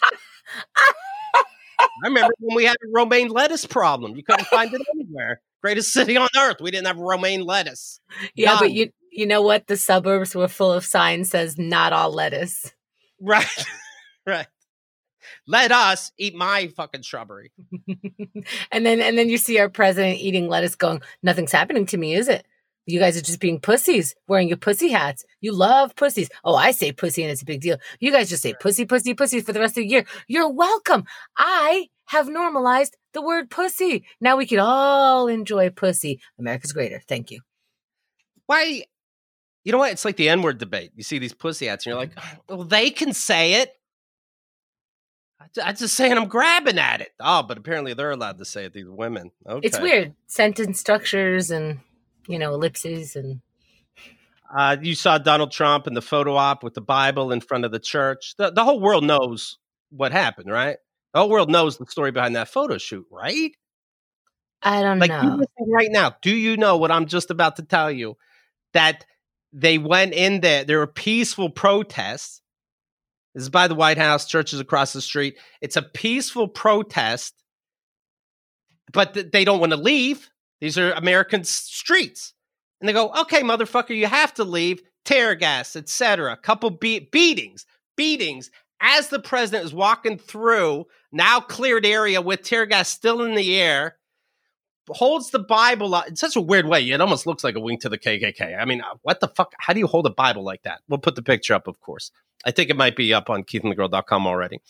Speaker 1: I remember when we had a romaine lettuce problem. You couldn't find it anywhere. Greatest city on earth. We didn't have romaine lettuce.
Speaker 2: Yeah, but you you know what? The suburbs were full of signs says not all lettuce.
Speaker 1: Right. right. Let us eat my fucking shrubbery.
Speaker 2: and then and then you see our president eating lettuce going, nothing's happening to me, is it? You guys are just being pussies, wearing your pussy hats. You love pussies. Oh, I say pussy and it's a big deal. You guys just say pussy, pussy, pussy for the rest of the year. You're welcome. I have normalized the word pussy. Now we can all enjoy pussy. America's greater. Thank you.
Speaker 1: Why? You know what? It's like the N word debate. You see these pussy hats and you're like, well, they can say it. I'm just saying I'm grabbing at it. Oh, but apparently they're allowed to say it, these women. Okay.
Speaker 2: It's weird. Sentence structures and, you know, ellipses and.
Speaker 1: Uh, you saw Donald Trump in the photo op with the Bible in front of the church. The, the whole world knows what happened, right? The whole world knows the story behind that photo shoot, right?
Speaker 2: I don't
Speaker 1: like,
Speaker 2: know.
Speaker 1: right now, do you know what I'm just about to tell you? That they went in there, there were peaceful protests this is by the White House, churches across the street. It's a peaceful protest, but th- they don't want to leave. These are American streets. And they go, okay, motherfucker, you have to leave. Tear gas, etc. Couple be- beatings, beatings. As the president is walking through now cleared area with tear gas still in the air, holds the Bible in such a weird way. It almost looks like a wink to the KKK. I mean, uh, what the fuck? How do you hold a Bible like that? We'll put the picture up, of course. I think it might be up on keithandthegirl.com already.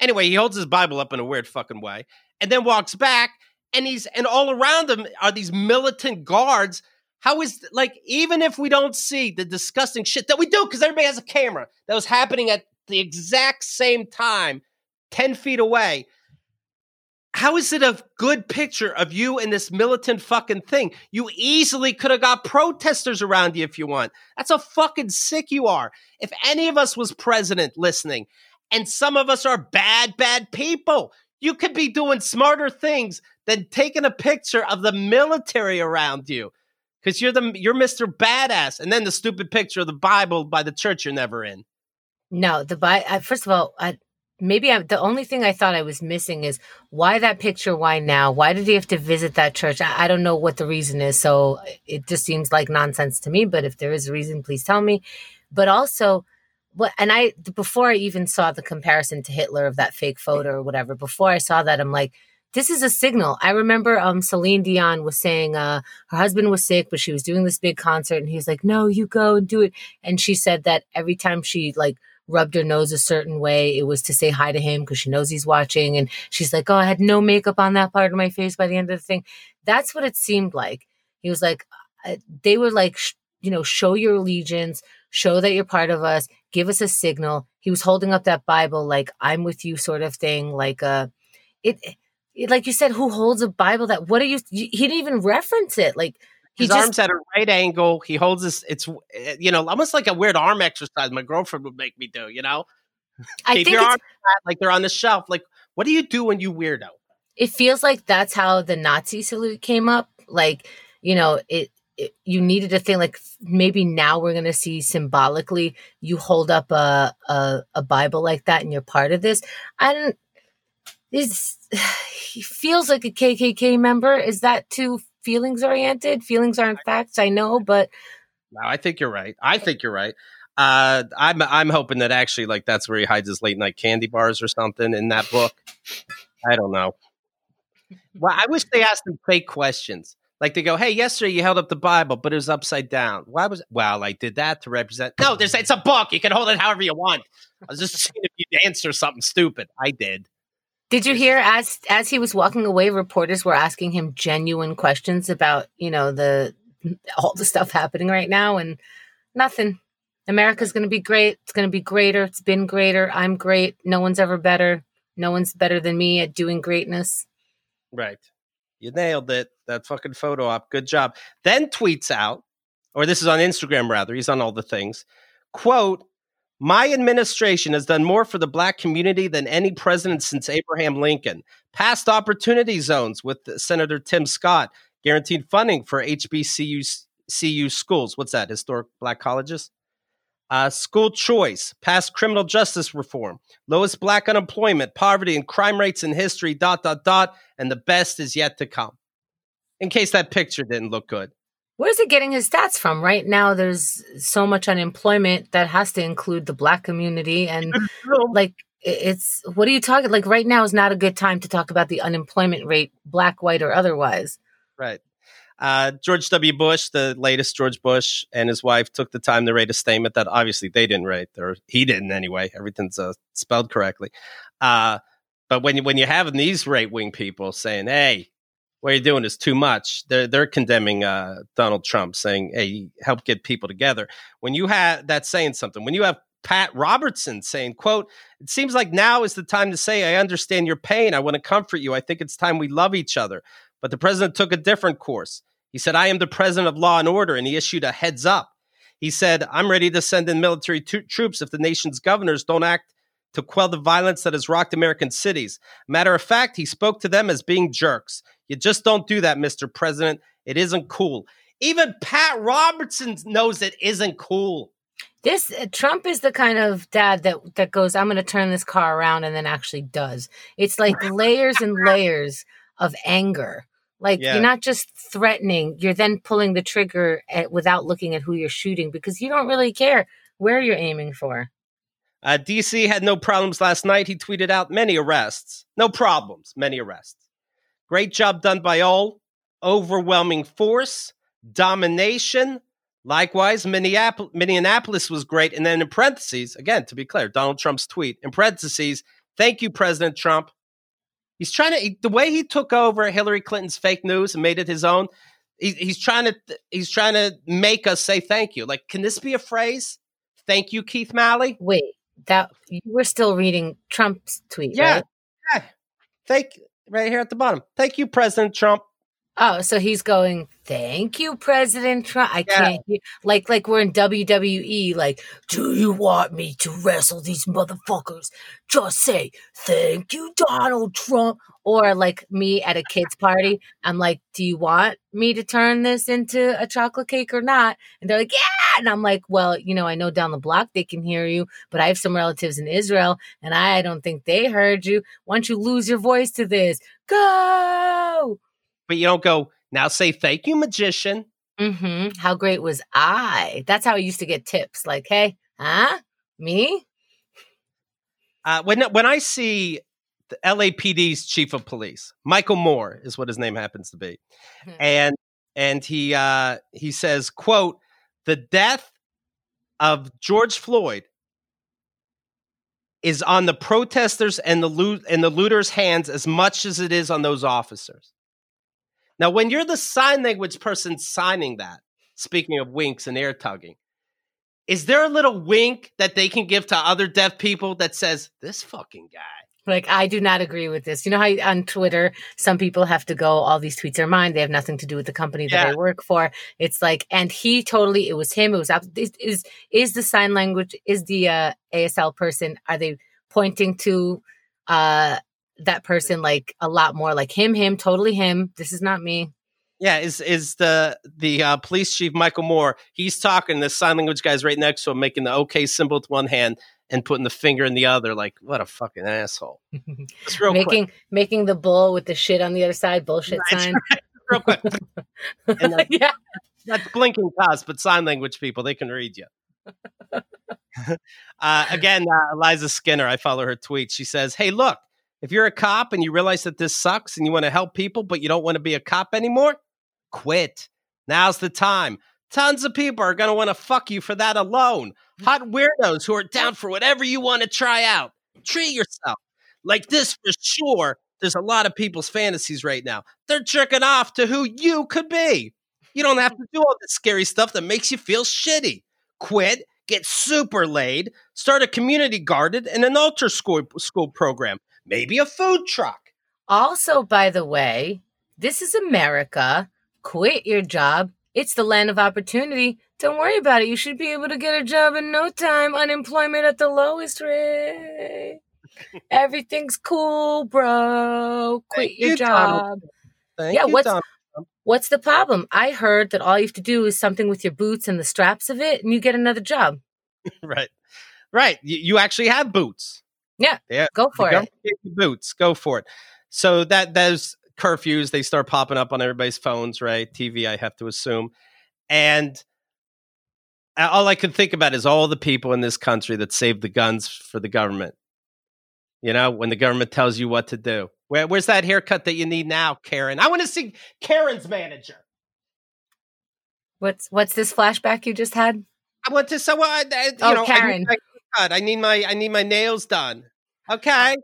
Speaker 1: Anyway, he holds his Bible up in a weird fucking way and then walks back and he's and all around him are these militant guards. How is like even if we don't see the disgusting shit that we do because everybody has a camera that was happening at the exact same time, 10 feet away. How is it a good picture of you in this militant fucking thing? You easily could have got protesters around you if you want. That's how fucking sick you are. If any of us was president listening, and some of us are bad, bad people, you could be doing smarter things than taking a picture of the military around you. Because you're the you're Mr. Badass, and then the stupid picture of the Bible by the church you're never in.
Speaker 2: No, the Bible. First of all, I, maybe I, the only thing I thought I was missing is why that picture? Why now? Why did he have to visit that church? I, I, don't know what the reason is. So it just seems like nonsense to me. But if there is a reason, please tell me. But also, what and I before I even saw the comparison to Hitler of that fake photo or whatever. Before I saw that, I'm like. This is a signal. I remember um Celine Dion was saying uh her husband was sick, but she was doing this big concert and he was like, No, you go and do it. And she said that every time she like rubbed her nose a certain way, it was to say hi to him because she knows he's watching. And she's like, Oh, I had no makeup on that part of my face by the end of the thing. That's what it seemed like. He was like, uh, they were like, you know, show your allegiance, show that you're part of us, give us a signal. He was holding up that Bible, like, I'm with you, sort of thing. Like, uh, it, it like you said, who holds a Bible that, what are you, he didn't even reference it. Like,
Speaker 1: his just, arms at a right angle. He holds this. It's eh, you know almost like a weird arm exercise. My girlfriend would make me do. You know,
Speaker 2: I
Speaker 1: keep
Speaker 2: think
Speaker 1: your arms like they're on the shelf. Like, what do you do when you weirdo?
Speaker 2: It feels like that's how the Nazi salute came up. Like, you know, it, it you needed a thing like maybe now we're gonna see symbolically you hold up a a, a Bible like that and you're part of this. I don't. Is he feels like a KKK member? Is that too feelings oriented. Feelings aren't facts, I know, but
Speaker 1: no, I think you're right. I think you're right. Uh, I'm I'm hoping that actually like that's where he hides his late night candy bars or something in that book. I don't know. Well, I wish they asked him fake questions. Like they go, "Hey, yesterday you held up the Bible, but it was upside down. Why was? It? Well, I did that to represent. No, there's it's a book. You can hold it however you want. I was just seeing if you'd answer something stupid. I did.
Speaker 2: Did you hear as as he was walking away, reporters were asking him genuine questions about you know the all the stuff happening right now and nothing. America's going to be great. It's going to be greater. It's been greater. I'm great. No one's ever better. No one's better than me at doing greatness.
Speaker 1: Right. You nailed it. That fucking photo op. Good job. Then tweets out, or this is on Instagram rather. He's on all the things. Quote, my administration has done more for the black community than any president since Abraham Lincoln. Passed opportunity zones with Senator Tim Scott, guaranteed funding for HBCU CU schools. What's that? Historic black colleges? Uh, school choice, passed criminal justice reform, lowest black unemployment, poverty, and crime rates in history, dot, dot, dot, and the best is yet to come. In case that picture didn't look good.
Speaker 2: Where's he getting his stats from? Right now, there's so much unemployment that has to include the black community. And like, it's what are you talking? Like, right now is not a good time to talk about the unemployment rate, black, white, or otherwise.
Speaker 1: Right. Uh, George W. Bush, the latest George Bush, and his wife took the time to write a statement that obviously they didn't write, or he didn't anyway. Everything's uh, spelled correctly. Uh, but when you, when you have these right wing people saying, "Hey, what you're doing is too much," they're they're condemning uh, Donald Trump, saying, "Hey, help get people together." When you have that's saying something. When you have Pat Robertson saying, quote, it seems like now is the time to say, I understand your pain. I want to comfort you. I think it's time we love each other. But the president took a different course. He said, I am the president of law and order, and he issued a heads up. He said, I'm ready to send in military troops if the nation's governors don't act to quell the violence that has rocked American cities. Matter of fact, he spoke to them as being jerks. You just don't do that, Mr. President. It isn't cool. Even Pat Robertson knows it isn't cool.
Speaker 2: This uh, Trump is the kind of dad that that goes, "I'm going to turn this car around," and then actually does. It's like layers and layers of anger like yeah. you're not just threatening, you're then pulling the trigger at, without looking at who you're shooting because you don't really care where you're aiming for.
Speaker 1: Uh, DC had no problems last night. He tweeted out many arrests. No problems, many arrests. Great job done by all. Overwhelming force, domination. Likewise, Minneapolis was great. And then in parentheses, again, to be clear, Donald Trump's tweet, in parentheses, thank you, President Trump. He's trying to the way he took over Hillary Clinton's fake news and made it his own. He, he's trying to he's trying to make us say thank you. Like, can this be a phrase? Thank you, Keith Malley.
Speaker 2: Wait, that you were still reading Trump's tweet,
Speaker 1: yeah,
Speaker 2: right?
Speaker 1: Yeah, thank right here at the bottom. Thank you, President Trump.
Speaker 2: Oh, so he's going, thank you, President Trump. I yeah. can't hear, like, like we're in WWE. Like, do you want me to wrestle these motherfuckers? Just say, thank you, Donald Trump. Or like me at a kid's party, I'm like, do you want me to turn this into a chocolate cake or not? And they're like, yeah. And I'm like, well, you know, I know down the block they can hear you, but I have some relatives in Israel and I don't think they heard you. Why don't you lose your voice to this? Go
Speaker 1: but you don't go now say thank you magician.
Speaker 2: Mm-hmm. how great was i? That's how i used to get tips like hey huh? Me?
Speaker 1: Uh, when when i see the lapd's chief of police michael moore is what his name happens to be hmm. and and he uh he says quote the death of george floyd is on the protesters and the loot and the looters hands as much as it is on those officers now, when you're the sign language person signing that, speaking of winks and air tugging, is there a little wink that they can give to other deaf people that says, this fucking guy?
Speaker 2: Like, I do not agree with this. You know how on Twitter, some people have to go, all these tweets are mine. They have nothing to do with the company that yeah. I work for. It's like, and he totally, it was him. It was, is, is, is the sign language, is the uh, ASL person, are they pointing to uh, that person like a lot more like him him totally him this is not me.
Speaker 1: Yeah is is the the uh, police chief michael moore he's talking the sign language guy's right next to him making the okay symbol with one hand and putting the finger in the other like what a fucking asshole.
Speaker 2: Making quick. making the bull with the shit on the other side bullshit right, sign. right. real quick.
Speaker 1: That, yeah. that's blinking cause but sign language people they can read you. Uh, again uh, eliza skinner i follow her tweet she says hey look if you're a cop and you realize that this sucks and you want to help people, but you don't want to be a cop anymore, quit. Now's the time. Tons of people are going to want to fuck you for that alone. Mm. Hot weirdos who are down for whatever you want to try out. Treat yourself. Like this for sure. There's a lot of people's fantasies right now. They're jerking off to who you could be. You don't have to do all this scary stuff that makes you feel shitty. Quit, get super laid, start a community garden and an altar school, school program maybe a food truck.
Speaker 2: Also, by the way, this is America. Quit your job. It's the land of opportunity. Don't worry about it. You should be able to get a job in no time. Unemployment at the lowest rate. Everything's cool, bro. Quit Thank your you, job. yeah, you, what's Donald. what's the problem? I heard that all you have to do is something with your boots and the straps of it, and you get another job.
Speaker 1: right, right. You, you actually have boots.
Speaker 2: Yeah. Yeah. Go for it.
Speaker 1: Boots. Go for it. So that those curfews, they start popping up on everybody's phones, right? TV, I have to assume. And all I can think about is all the people in this country that saved the guns for the government. You know, when the government tells you what to do. Where, where's that haircut that you need now, Karen? I want to see Karen's manager.
Speaker 2: What's what's this flashback you just had?
Speaker 1: I went to so uh, you
Speaker 2: Oh,
Speaker 1: know,
Speaker 2: Karen.
Speaker 1: I need, my, cut. I need my I need my nails done. Okay,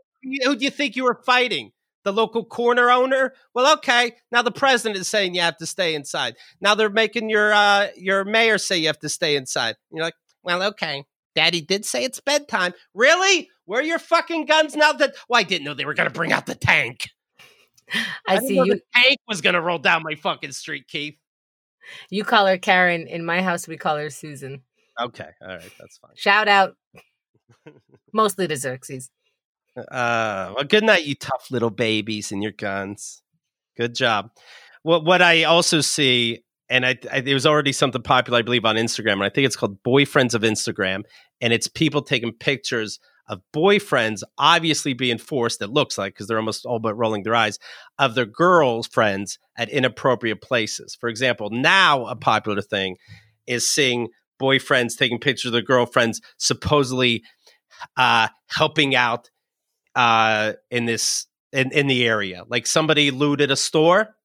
Speaker 1: who do you think you were fighting? The local corner owner? Well, okay. Now the president is saying you have to stay inside. Now they're making your uh your mayor say you have to stay inside. You're like, well, okay. Daddy did say it's bedtime. Really? Where are your fucking guns now? That well, I didn't know they were gonna bring out the tank.
Speaker 2: I,
Speaker 1: didn't
Speaker 2: see you.
Speaker 1: The tank was gonna roll down my fucking street, Keith.
Speaker 2: You call her Karen. In my house, we call her Susan.
Speaker 1: Okay, all right, that's fine.
Speaker 2: Shout out, mostly to Xerxes.
Speaker 1: Uh, well, good night, you tough little babies and your guns. Good job. What what I also see, and I, I there was already something popular, I believe, on Instagram, and I think it's called Boyfriends of Instagram, and it's people taking pictures of boyfriends, obviously being forced. It looks like because they're almost all but rolling their eyes of their girlfriends at inappropriate places. For example, now a popular thing is seeing boyfriends taking pictures of their girlfriends, supposedly uh, helping out uh, in this in, in the area. Like somebody looted a store.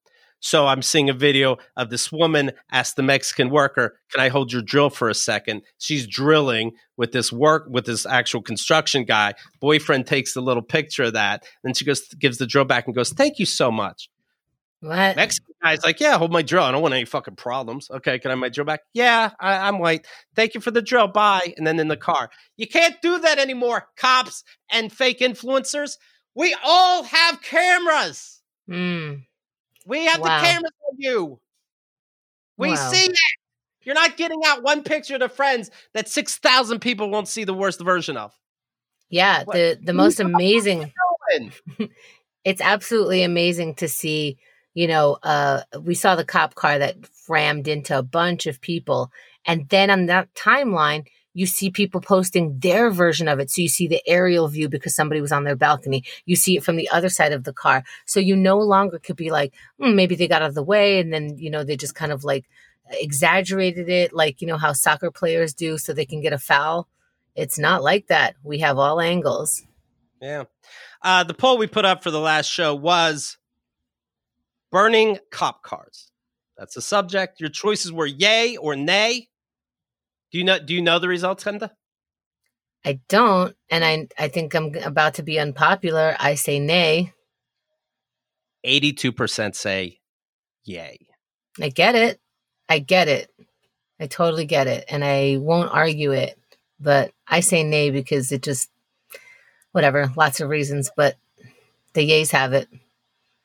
Speaker 1: So I'm seeing a video of this woman ask the Mexican worker, "Can I hold your drill for a second? She's drilling with this work with this actual construction guy. Boyfriend takes a little picture of that, then she goes gives the drill back and goes, "Thank you so much."
Speaker 2: What?
Speaker 1: Mexican guy's like, "Yeah, hold my drill. I don't want any fucking problems. Okay, can I have my drill back? Yeah, I, I'm white. Thank you for the drill. Bye." And then in the car, you can't do that anymore. Cops and fake influencers. We all have cameras.
Speaker 2: Mm.
Speaker 1: We have
Speaker 2: Wow.
Speaker 1: the cameras on you. We
Speaker 2: Wow.
Speaker 1: see it. You're not getting out one picture to friends that six thousand people won't see the worst version of.
Speaker 2: Yeah,
Speaker 1: What-
Speaker 2: the the most amazing. It's absolutely amazing to see. You know, uh, we saw the cop car that rammed into a bunch of people, and then on that timeline, you see people posting their version of it. So you see the aerial view because somebody was on their balcony. You see it from the other side of the car. So you no longer could be like, "Hmm, maybe they got out of the way, and then you know they just kind of like exaggerated it, like you know how soccer players do, so they can get a foul. It's not like that. We have all angles.
Speaker 1: Yeah. Uh, the poll we put up for the last show was burning cop cars. That's the subject. Your choices were yay or nay. Do you know? Do you know the results, Chemda?
Speaker 2: I don't, and I I think I'm about to be unpopular. I say nay.
Speaker 1: Eighty-two percent say yay.
Speaker 2: I get it. I get it. I totally get it, and I won't argue it. But I say nay because it just whatever. Lots of reasons, but the yays have it.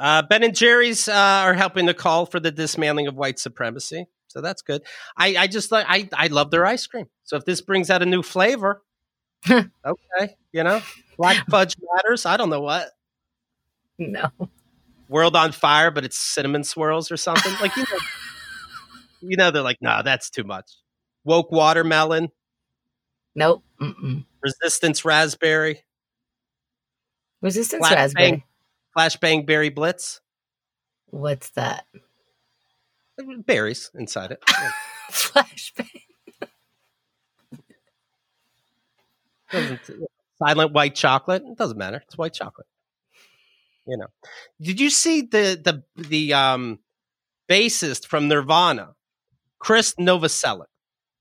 Speaker 1: Uh, ben and Jerry's uh, are helping the call for the dismantling of white supremacy, so that's good. I, I just like I I love their ice cream. So if this brings out a new flavor, okay, you know, black fudge matters. I don't know what
Speaker 2: No,
Speaker 1: world on fire, but it's cinnamon swirls or something. Like you know, you know they're like, no, that's too much. Woke watermelon,
Speaker 2: nope. Mm-mm.
Speaker 1: resistance raspberry,
Speaker 2: Resistance
Speaker 1: Flat
Speaker 2: raspberry.
Speaker 1: Flashbang berry blitz.
Speaker 2: What's that?
Speaker 1: Berries inside it. Yeah.
Speaker 2: Flashbang.
Speaker 1: Silent white chocolate. It doesn't matter. It's white chocolate. You know. Did you see the the the um bassist from Nirvana, Krist Novoselic?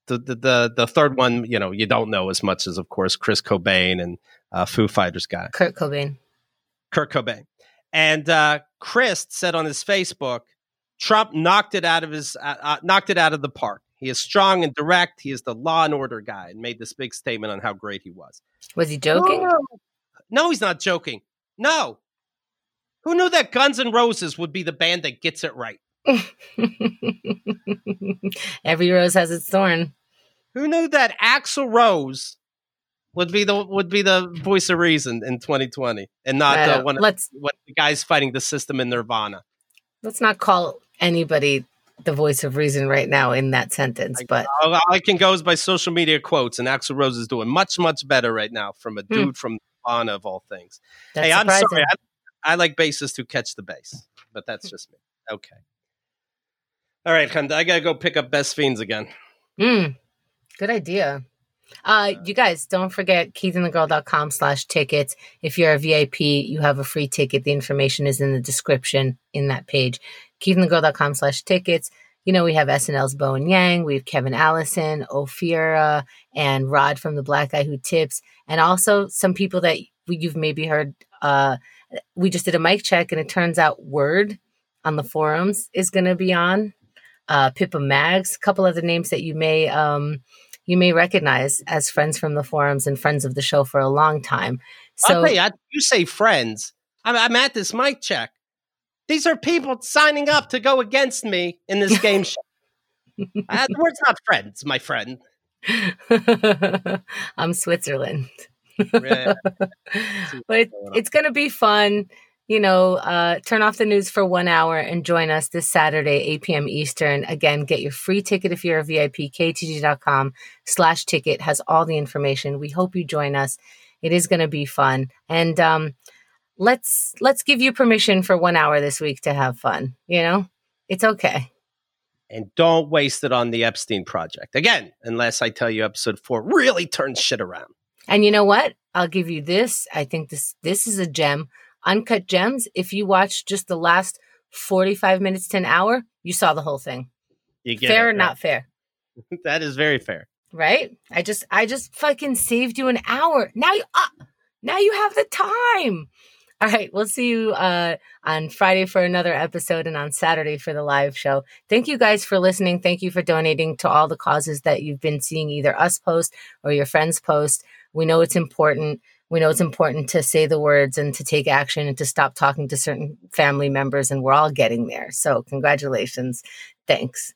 Speaker 1: The, the the the third one, you know, you don't know as much as, of course, Chris Cobain and uh, Foo Fighters guy,
Speaker 2: Kurt Cobain.
Speaker 1: Kurt Cobain. And uh, Krist said on his Facebook, Trump knocked it out of his uh, uh, knocked it out of the park. He is strong and direct. He is the law and order guy, and made this big statement on how great he was.
Speaker 2: Was he joking?
Speaker 1: No. No, he's not joking. No. Who knew that Guns N' Roses would be the band that gets it right?
Speaker 2: Every rose has its thorn.
Speaker 1: Who knew that Axl Rose would be the would be the voice of reason in 2020 and not uh, one of
Speaker 2: let's
Speaker 1: of the guys fighting the system in Nirvana?
Speaker 2: let's not call anybody the voice of reason right now in that sentence. But
Speaker 1: All all I can go is by social media quotes, and Axl Rose is doing much much better right now from a dude from Nirvana of all things.
Speaker 2: that's
Speaker 1: hey, I'm
Speaker 2: surprising.
Speaker 1: sorry. I, I like bassists who catch the bass, but that's just me. Okay. All right, Chemda, I gotta go pick up Best Fiends again.
Speaker 2: Mm, good idea. Uh, you guys don't forget keithandthegirl.com slash tickets. If you're a VIP, you have a free ticket. The information is in the description in that page. keithandthegirl.com slash tickets. you know, we have SNL's Bowen Yang, we have Kevin Allison, Ophira, and Rod from The Black Guy Who Tips, and also some people that you've maybe heard. Uh, we just did a mic check, and it turns out Word on the forums is going to be on. Uh, Pippa Mags, a couple other names that you may um, you may recognize as friends from the forums and friends of the show for a long time. So
Speaker 1: you, you say friends. I'm, I'm at this mic check. These are people signing up to go against me in this game show. uh, the word's not friends, my friend.
Speaker 2: I'm Switzerland. but it, it's going to be fun. You know, uh, turn off the news for one hour and join us this Saturday, 8 p.m. Eastern. Again, get your free ticket if you're a VIP. KTG.com slash ticket has all the information. We hope you join us. It is going to be fun. And um, let's let's give you permission for one hour this week to have fun. You know, it's okay.
Speaker 1: And don't waste it on the Epstein project again, unless I tell you episode four really turns shit around.
Speaker 2: And you know what? I'll give you this. I think this this is a gem. Uncut gems. If you watch just the last forty five minutes to an hour, you saw the whole thing. You get fair it, or right? not fair?
Speaker 1: that is very fair.
Speaker 2: Right? I just I just fucking saved you an hour. Now you uh, now you have the time. All right. We'll see you uh, on Friday for another episode and on Saturday for the live show. Thank you guys for listening. Thank you for donating to all the causes that you've been seeing either us post or your friends post. We know it's important. We know it's important to say the words and to take action and to stop talking to certain family members, and we're all getting there. So, congratulations. Thanks.